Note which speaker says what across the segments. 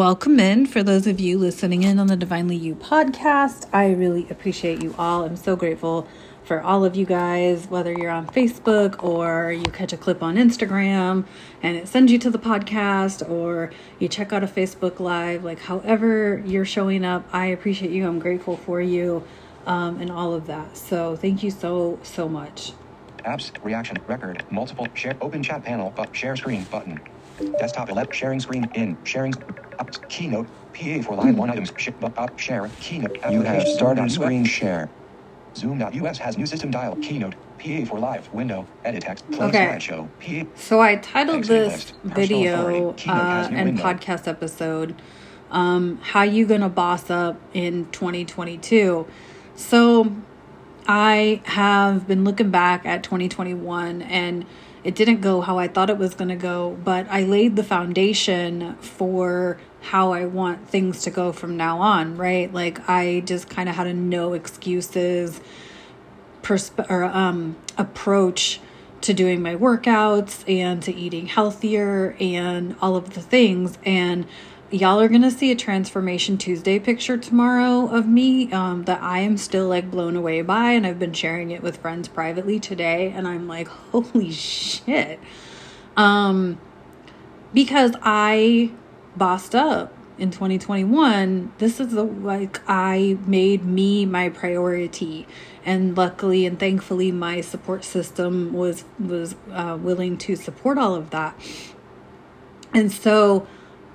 Speaker 1: Welcome in for those of you listening in on the Divinely You podcast. I really appreciate you all. I'm so grateful for all of you guys, whether you're on Facebook or you catch a clip on Instagram and it sends you to the podcast or you check out a Facebook Live, like however you're showing up, I appreciate you. I'm grateful for you um, and all of that. So thank you so, so much.
Speaker 2: Apps, reaction, record, multiple, share, open chat panel, but share screen button. Desktop 11, sharing screen, in, sharing, keynote, PA for line one items, sh- up, share, keynote.
Speaker 3: You have started
Speaker 2: Application.us.
Speaker 3: screen share.
Speaker 2: Zoom.us has new system dial, keynote, PA for live, window, edit text, play
Speaker 1: Okay.
Speaker 2: slideshow, PA.
Speaker 1: So I titled
Speaker 2: Exit
Speaker 1: this video uh, and
Speaker 2: window.
Speaker 1: podcast episode, um, "How You Gonna Boss Up in 2022." So I have been looking back at 2021 and it didn't go how I thought it was going to go, but I laid the foundation for how I want things to go from now on, right? Like I just kind of had a no excuses persp- or um approach to doing my workouts and to eating healthier and all of the things and y'all are gonna see a transformation tuesday picture tomorrow of me um, that i am still like blown away by and i've been sharing it with friends privately today and i'm like holy shit um because i bossed up in 2021 this is the like i made me my priority. And luckily and thankfully my support system was was uh, willing to support all of that. And so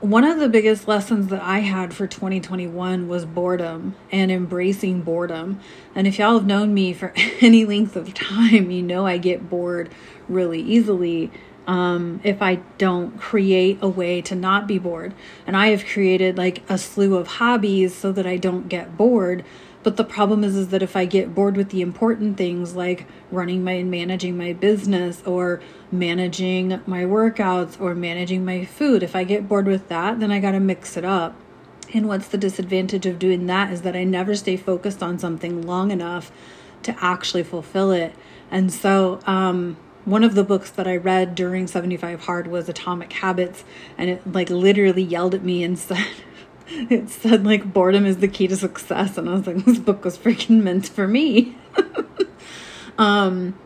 Speaker 1: one of the biggest lessons that I had for 2021 was boredom and embracing boredom. And if y'all have known me for any length of time, you know I get bored really easily um, if I don't create a way to not be bored. And I have created like a slew of hobbies so that I don't get bored. But the problem is, is that if I get bored with the important things like running my and managing my business or managing my workouts or managing my food, if I get bored with that, then I got to mix it up. And what's the disadvantage of doing that is that I never stay focused on something long enough to actually fulfill it. And so, um, one of the books that I read during 75 Hard was Atomic Habits, and it like literally yelled at me and said, it said like boredom is the key to success. And I was like, this book was freaking meant for me. um,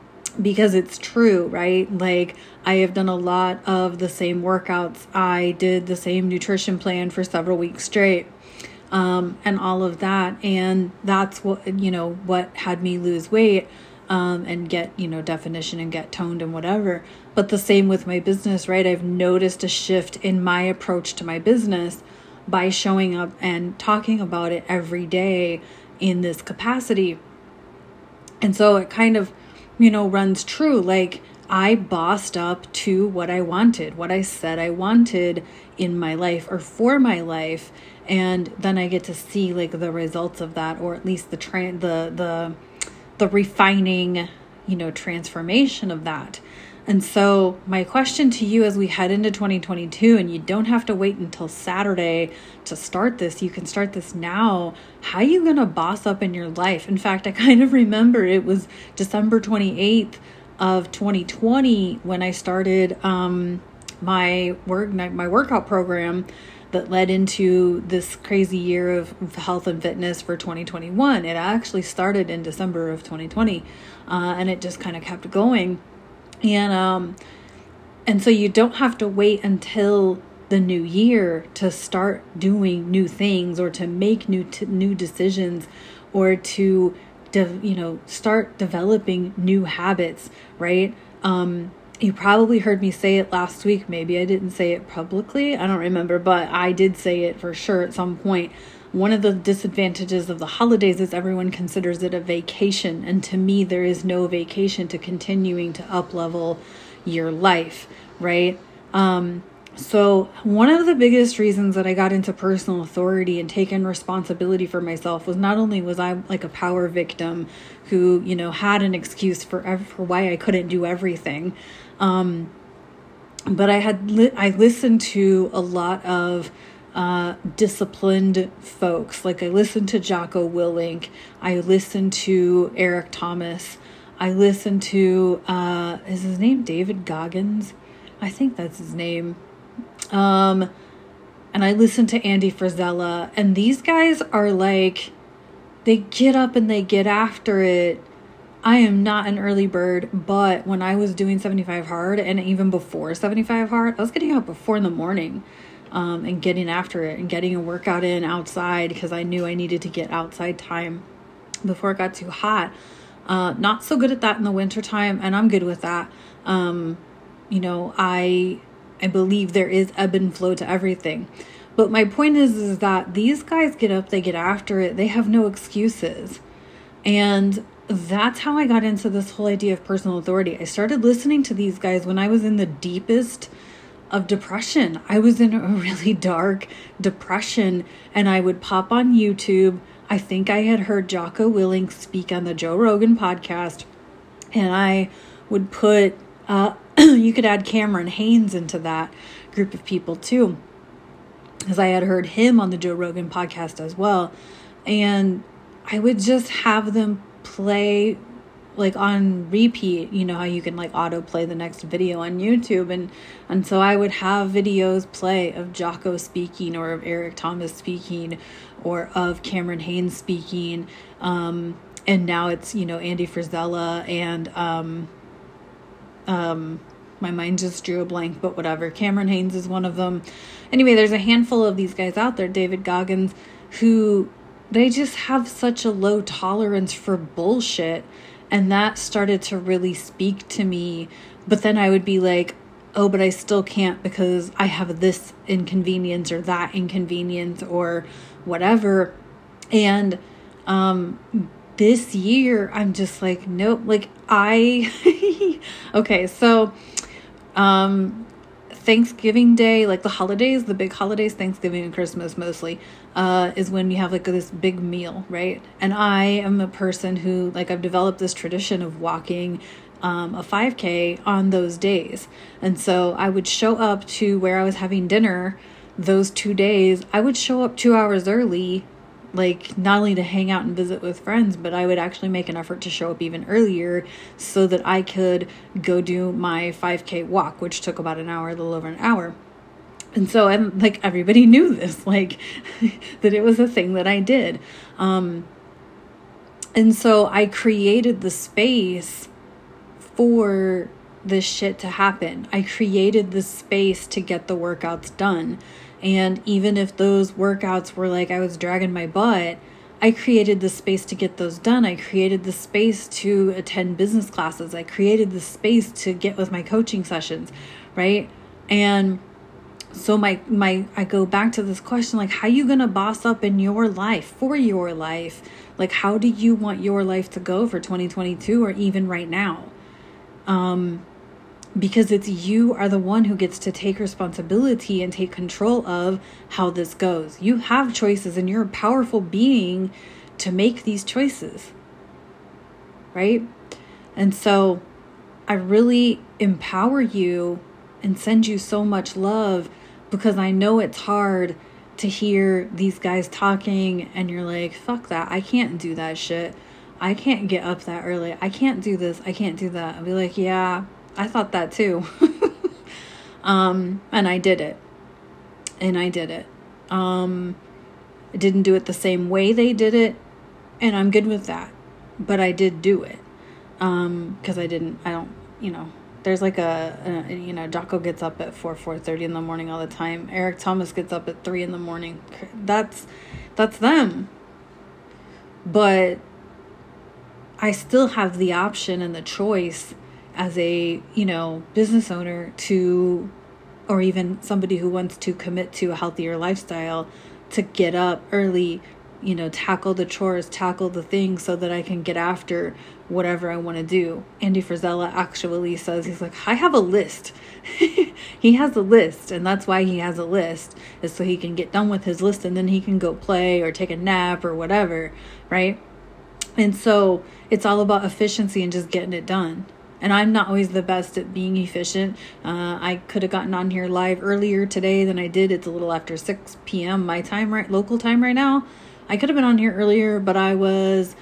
Speaker 1: because it's true, right? Like, I have done a lot of the same workouts. I did the same nutrition plan for several weeks straight, um, and all of that. And that's what, you know, what had me lose weight um, and get, you know, definition and get toned and whatever. But the same with my business, right? I've noticed a shift in my approach to my business by showing up and talking about it every day in this capacity. And so it kind of, you know, runs true. Like I bossed up to what I wanted, what I said I wanted in my life or for my life. And then I get to see like the results of that, or at least the tra- the the the refining, you know, transformation of that. And so, my question to you as we head into 2022, and you don't have to wait until Saturday to start this, you can start this now. How are you going to boss up in your life? In fact, I kind of remember it was December 28th of 2020 when I started um, my work my workout program that led into this crazy year of health and fitness for 2021. It actually started in December of 2020, uh, and it just kind of kept going and um and so you don't have to wait until the new year to start doing new things or to make new t- new decisions or to de- you know start developing new habits right um you probably heard me say it last week. Maybe i didn't say it publicly. I don't remember but i did say it for sure at some point. one of the disadvantages of the holidays is everyone considers it a vacation. And to me there is no vacation to continuing to up level your life right? Um so one of the biggest reasons that i got into personal authority and taken responsibility for myself was not only was i like a power victim who you know had an excuse for for why i couldn't do everything um but i had li- i listened to a lot of uh, disciplined folks. Like I listened to Jocko Willink, I listened to Eric Thomas, I listened to uh, is his name David Goggins? I think that's his name. Um, and I listen to Andy Frisella, and these guys are like, they get up and they get after it. I am not an early bird, but when I was doing 75 hard and even before 75 hard, I was getting up before in the morning um, and getting after it and getting a workout in outside because I knew I needed to get outside time before it got too hot. Uh, not so good at that in the wintertime, and I'm good with that. Um, you know, I I believe there is ebb and flow to everything. But my point is is that these guys get up, they get after it, they have no excuses. And that's how I got into this whole idea of personal authority. I started listening to these guys when I was in the deepest of depression. I was in a really dark depression and I would pop on YouTube. I think I had heard Jocko Willink speak on the Joe Rogan podcast and I would put uh, you could add Cameron Hanes into that group of people too. Because I had heard him on the Joe Rogan podcast as well. And I would just have them play like on repeat you know how you can like autoplay the next video on youtube and and so i would have videos play of jocko speaking or of eric thomas speaking or of cameron hanes speaking um and now it's you know andy frisella and um um my mind just drew a blank but whatever. Cameron hanes is one of them. Anyway there's a handful of these guys out there david goggins who they just have such a low tolerance for bullshit and that started to really speak to me. But then i would be like oh but i still can't because i have this inconvenience or that inconvenience or whatever. And um this year i'm just like nope like i okay so um Thanksgiving Day, like the holidays, the big holidays, Thanksgiving and Christmas mostly, uh, is when you have like this big meal, right? And I am a person who, like, I've developed this tradition of walking um, a 5K on those days. And so I would show up to where I was having dinner those two days. I would show up two hours early like not only to hang out and visit with friends, but I would actually make an effort to show up even earlier so that I could go do my 5K walk, which took about an hour, a little over an hour. And so and like everybody knew this, like that it was a thing that I did. Um and so I created the space for this shit to happen. I created the space to get the workouts done. And even if those workouts were like I was dragging my butt, I created the space to get those done. I created the space to attend business classes. I created the space to get with my coaching sessions, right? And so my my I go back to this question like how you going to boss up in your life for your life? Like how do you want your life to go for 2022 or even right now? Um because it's you are the one who gets to take responsibility and take control of how this goes. You have choices and you're a powerful being to make these choices. Right? And so I really empower you and send you so much love because I know it's hard to hear these guys talking and you're like, fuck that. I can't do that shit. I can't get up that early. I can't do this. I can't do that. I'll be like, yeah, I thought that too. um, and I did it. And I did it. Um, I didn't do it the same way they did it, and I'm good with that. But I did do it. Um, because I didn't, I don't, you know, there's like a, a, you know Jocko gets up at 4 4:30 in the morning all the time. Eric Thomas gets up at 3 in the morning. That's that's them. But I still have the option and the choice as a, you know, business owner to or even somebody who wants to commit to a healthier lifestyle to get up early, you know, tackle the chores, tackle the things so that I can get after whatever I want to do. Andy Frisella actually says, he's like, I have a list. he has a list, and that's why he has a list, is so he can get done with his list and then he can go play or take a nap or whatever, right? And so it's all about efficiency and just getting it done and I'm not always the best at being efficient. Uh, I could have gotten on here live earlier today than I did. It's a little after 6 p.m. my time, right, local time right now. I could have been on here earlier, but I was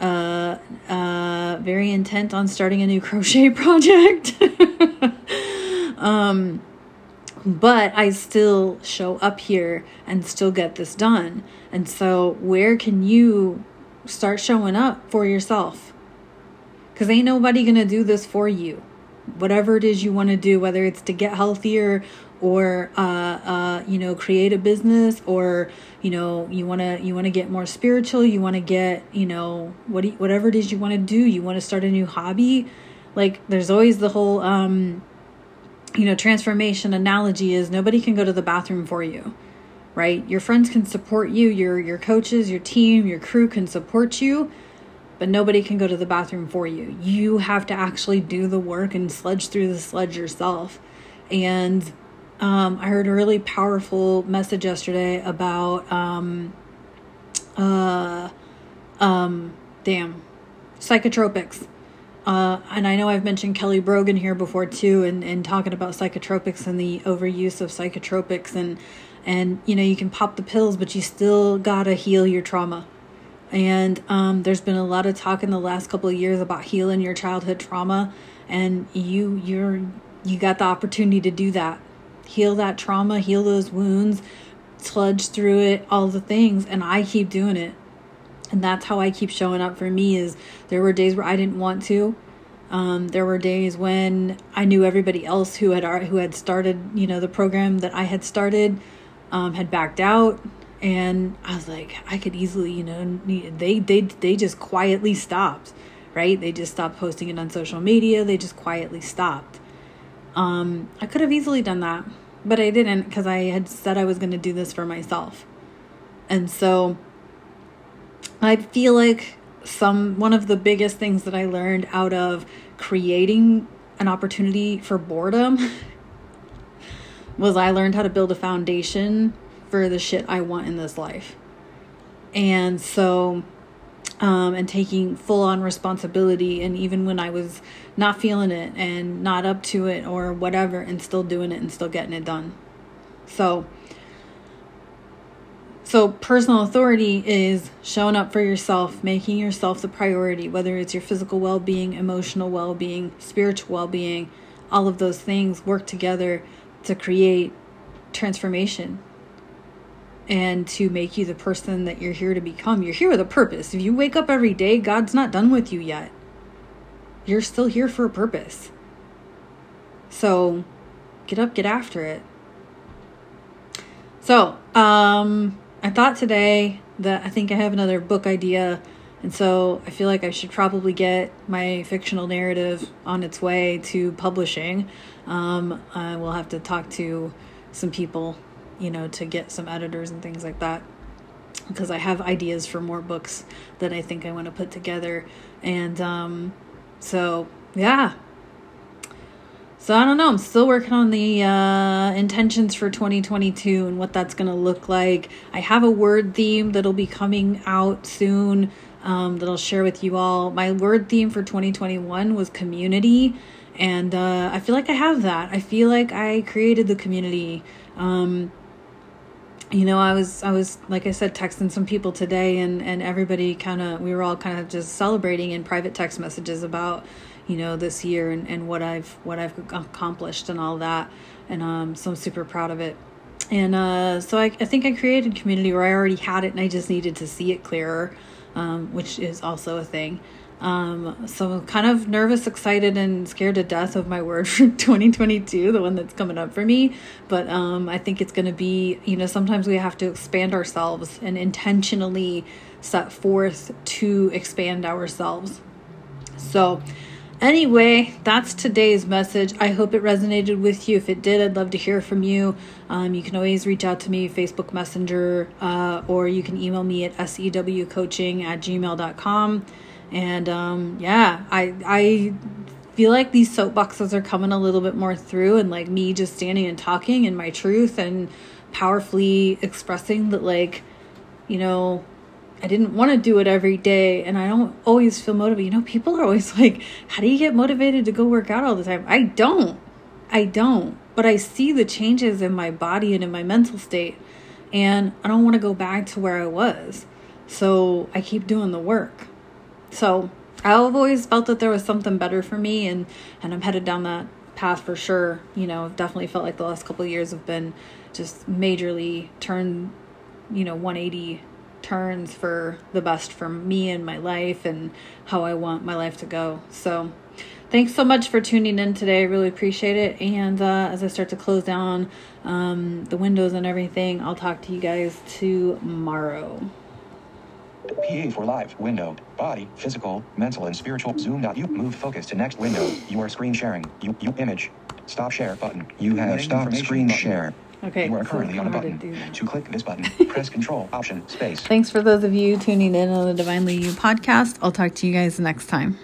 Speaker 1: uh, uh, very intent on starting a new crochet project. um, but I still show up here and still get this done. And so, where can you start showing up for yourself? Because ain't nobody going to do this for you. Whatever it is you want to do, whether it's to get healthier or uh, uh, you know create a business or you know you want to you want to get more spiritual you want to get you know what you, whatever it is you want to do you want to start a new hobby like there's always the whole um you know transformation analogy is nobody can go to the bathroom for you right your friends can support you your your coaches your team your crew can support you but nobody can go to the bathroom for you you have to actually do the work and sledge through the sledge yourself and um, I heard a really powerful message yesterday about um, uh, um, damn psychotropics. Uh, and I know I've mentioned Kelly Brogan here before too, and, and talking about psychotropics and the overuse of psychotropics, and and you know you can pop the pills, but you still gotta heal your trauma. And um, there's been a lot of talk in the last couple of years about healing your childhood trauma, and you you're you got the opportunity to do that heal that trauma, heal those wounds, sludge through it, all the things. And I keep doing it. And that's how I keep showing up for me is there were days where I didn't want to. Um, there were days when I knew everybody else who had who had started, you know, the program that I had started um, had backed out, and I was like, I could easily, you know, they they they just quietly stopped, right? They just stopped posting it on social media. They just quietly stopped, um, I could have easily done that, but I didn't because I had said I was going to do this for myself. And so I feel like some one of the biggest things that I learned out of creating an opportunity for boredom was I learned how to build a foundation for the shit I want in this life. And so um, and taking full on responsibility. And even when I was not feeling it and not up to it or whatever, and still doing it and still getting it done. So, so personal authority is showing up for yourself, making yourself the priority, whether it's your physical well being, emotional well being, spiritual well being, all of those things work together to create transformation and to make you the person that you're here to become. You're here with a purpose. If you wake up every day, God's not done with you yet. You're still here for a purpose. So get up, get after it. So, um, I thought today that I think I have another book idea. And so I feel like I should probably get my fictional narrative on its way to publishing. Um, I will have to talk to some people you know, to get some editors and things like that. Because I have ideas for more books that I think I want to put together. And um, so, yeah. So I don't know. I'm still working on the uh, intentions for 2022 and what that's going to look like. I have a word theme that'll be coming out soon um, that I'll share with you all. My word theme for 2021 was community. And uh, I feel like I have that. I feel like I created the community. Um, you know, I was I was like I said texting some people today and and everybody kind of we were all kind of just celebrating in private text messages about you know this year and and what I've what I've accomplished and all that and um so I'm super proud of it. And uh so I I think I created community where I already had it and I just needed to see it clearer, um which is also a thing. Um, so kind of nervous, excited, and scared to death of my word for 2022, the one that's coming up for me. But um, I think it's going to be, you know, sometimes we have to expand ourselves and intentionally set forth to expand ourselves. So, anyway, that's today's message. I hope it resonated with you. If it did, I'd love to hear from you. Um, you can always reach out to me, Facebook Messenger, uh, or you can email me at sewcoaching at gmail.com. And um, yeah, I I feel like these soapboxes are coming a little bit more through, and like me just standing and talking in my truth and powerfully expressing that like, you know, I didn't want to do it every day and I don't always feel motivated. You know, people are always like, how do you get motivated to go work out all the time? I don't. I don't. But I see the changes in my body and in my mental state and I don't want to go back to where I was. So I keep doing the work. So I've always felt that there was something better for me, and and I'm headed down that path for sure. You know, definitely felt like the last couple years have been just majorly turned, you know, 180 turns for the best for me and my life and how I want my life to go. So, thanks so much for tuning in today. I really appreciate it. And uh, as I start to close down um, the windows and everything, I'll talk to you guys tomorrow.
Speaker 2: PA for live window. Body. Physical. Mental and spiritual. Zoom out you move focus to next window. You are screen sharing. You you image. Stop share button. You have stopped screen share.
Speaker 1: Okay,
Speaker 2: you are
Speaker 1: so
Speaker 2: currently on a
Speaker 1: how to
Speaker 2: button. to click this button press control option space.
Speaker 1: Thanks for those of you tuning in on the Divinely You podcast. I'll talk to you guys next time.